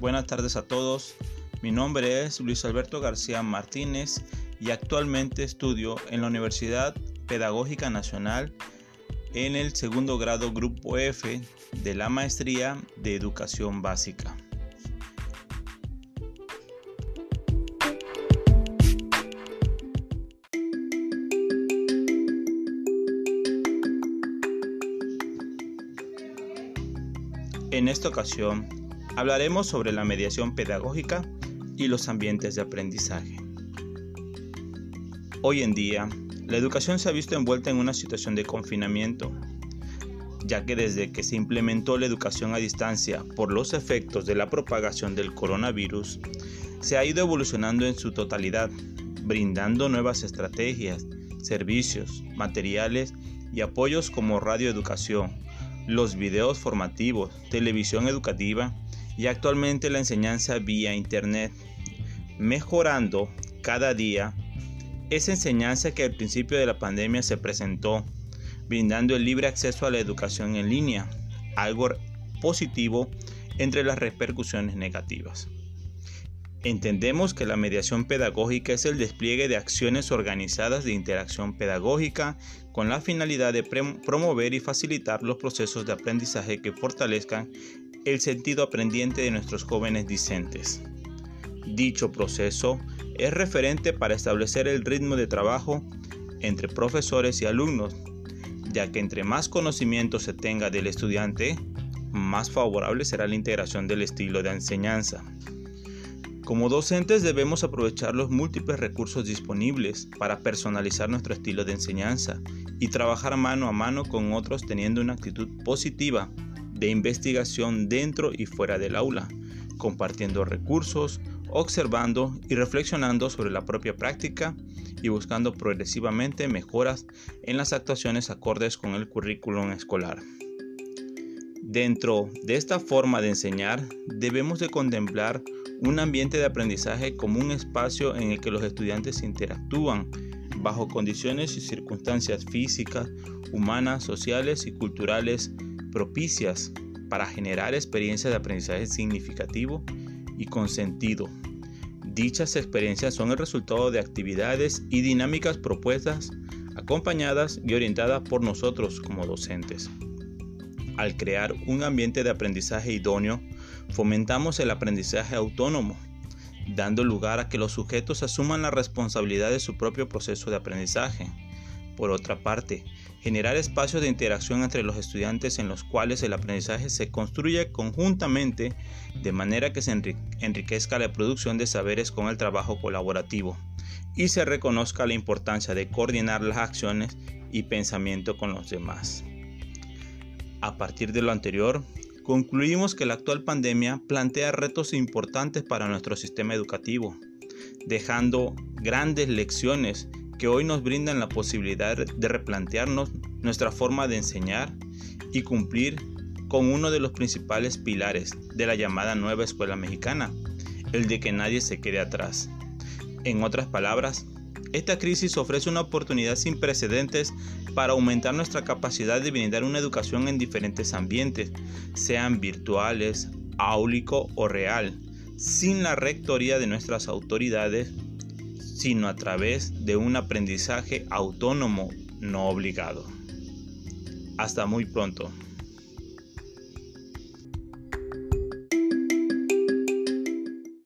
buenas tardes a todos. Mi nombre es Luis Alberto García Martínez y actualmente estudio en la Universidad Pedagógica Nacional en el segundo grado Grupo F de la Maestría de Educación Básica. En esta ocasión hablaremos sobre la mediación pedagógica y los ambientes de aprendizaje. Hoy en día, la educación se ha visto envuelta en una situación de confinamiento, ya que desde que se implementó la educación a distancia por los efectos de la propagación del coronavirus, se ha ido evolucionando en su totalidad, brindando nuevas estrategias, servicios, materiales y apoyos como radioeducación, los videos formativos, televisión educativa y actualmente la enseñanza vía Internet, mejorando cada día esa enseñanza que al principio de la pandemia se presentó, brindando el libre acceso a la educación en línea, algo positivo entre las repercusiones negativas. Entendemos que la mediación pedagógica es el despliegue de acciones organizadas de interacción pedagógica con la finalidad de promover y facilitar los procesos de aprendizaje que fortalezcan el sentido aprendiente de nuestros jóvenes discentes. Dicho proceso es referente para establecer el ritmo de trabajo entre profesores y alumnos, ya que entre más conocimiento se tenga del estudiante, más favorable será la integración del estilo de enseñanza. Como docentes debemos aprovechar los múltiples recursos disponibles para personalizar nuestro estilo de enseñanza y trabajar mano a mano con otros teniendo una actitud positiva de investigación dentro y fuera del aula, compartiendo recursos, observando y reflexionando sobre la propia práctica y buscando progresivamente mejoras en las actuaciones acordes con el currículum escolar. Dentro de esta forma de enseñar debemos de contemplar un ambiente de aprendizaje como un espacio en el que los estudiantes interactúan bajo condiciones y circunstancias físicas, humanas, sociales y culturales propicias para generar experiencias de aprendizaje significativo y con sentido. Dichas experiencias son el resultado de actividades y dinámicas propuestas, acompañadas y orientadas por nosotros como docentes. Al crear un ambiente de aprendizaje idóneo, fomentamos el aprendizaje autónomo, dando lugar a que los sujetos asuman la responsabilidad de su propio proceso de aprendizaje. Por otra parte, generar espacios de interacción entre los estudiantes en los cuales el aprendizaje se construye conjuntamente de manera que se enriquezca la producción de saberes con el trabajo colaborativo y se reconozca la importancia de coordinar las acciones y pensamiento con los demás. A partir de lo anterior, concluimos que la actual pandemia plantea retos importantes para nuestro sistema educativo, dejando grandes lecciones que hoy nos brindan la posibilidad de replantearnos nuestra forma de enseñar y cumplir con uno de los principales pilares de la llamada nueva escuela mexicana, el de que nadie se quede atrás. En otras palabras, esta crisis ofrece una oportunidad sin precedentes para aumentar nuestra capacidad de brindar una educación en diferentes ambientes, sean virtuales, áulico o real, sin la rectoría de nuestras autoridades, sino a través de un aprendizaje autónomo no obligado. Hasta muy pronto.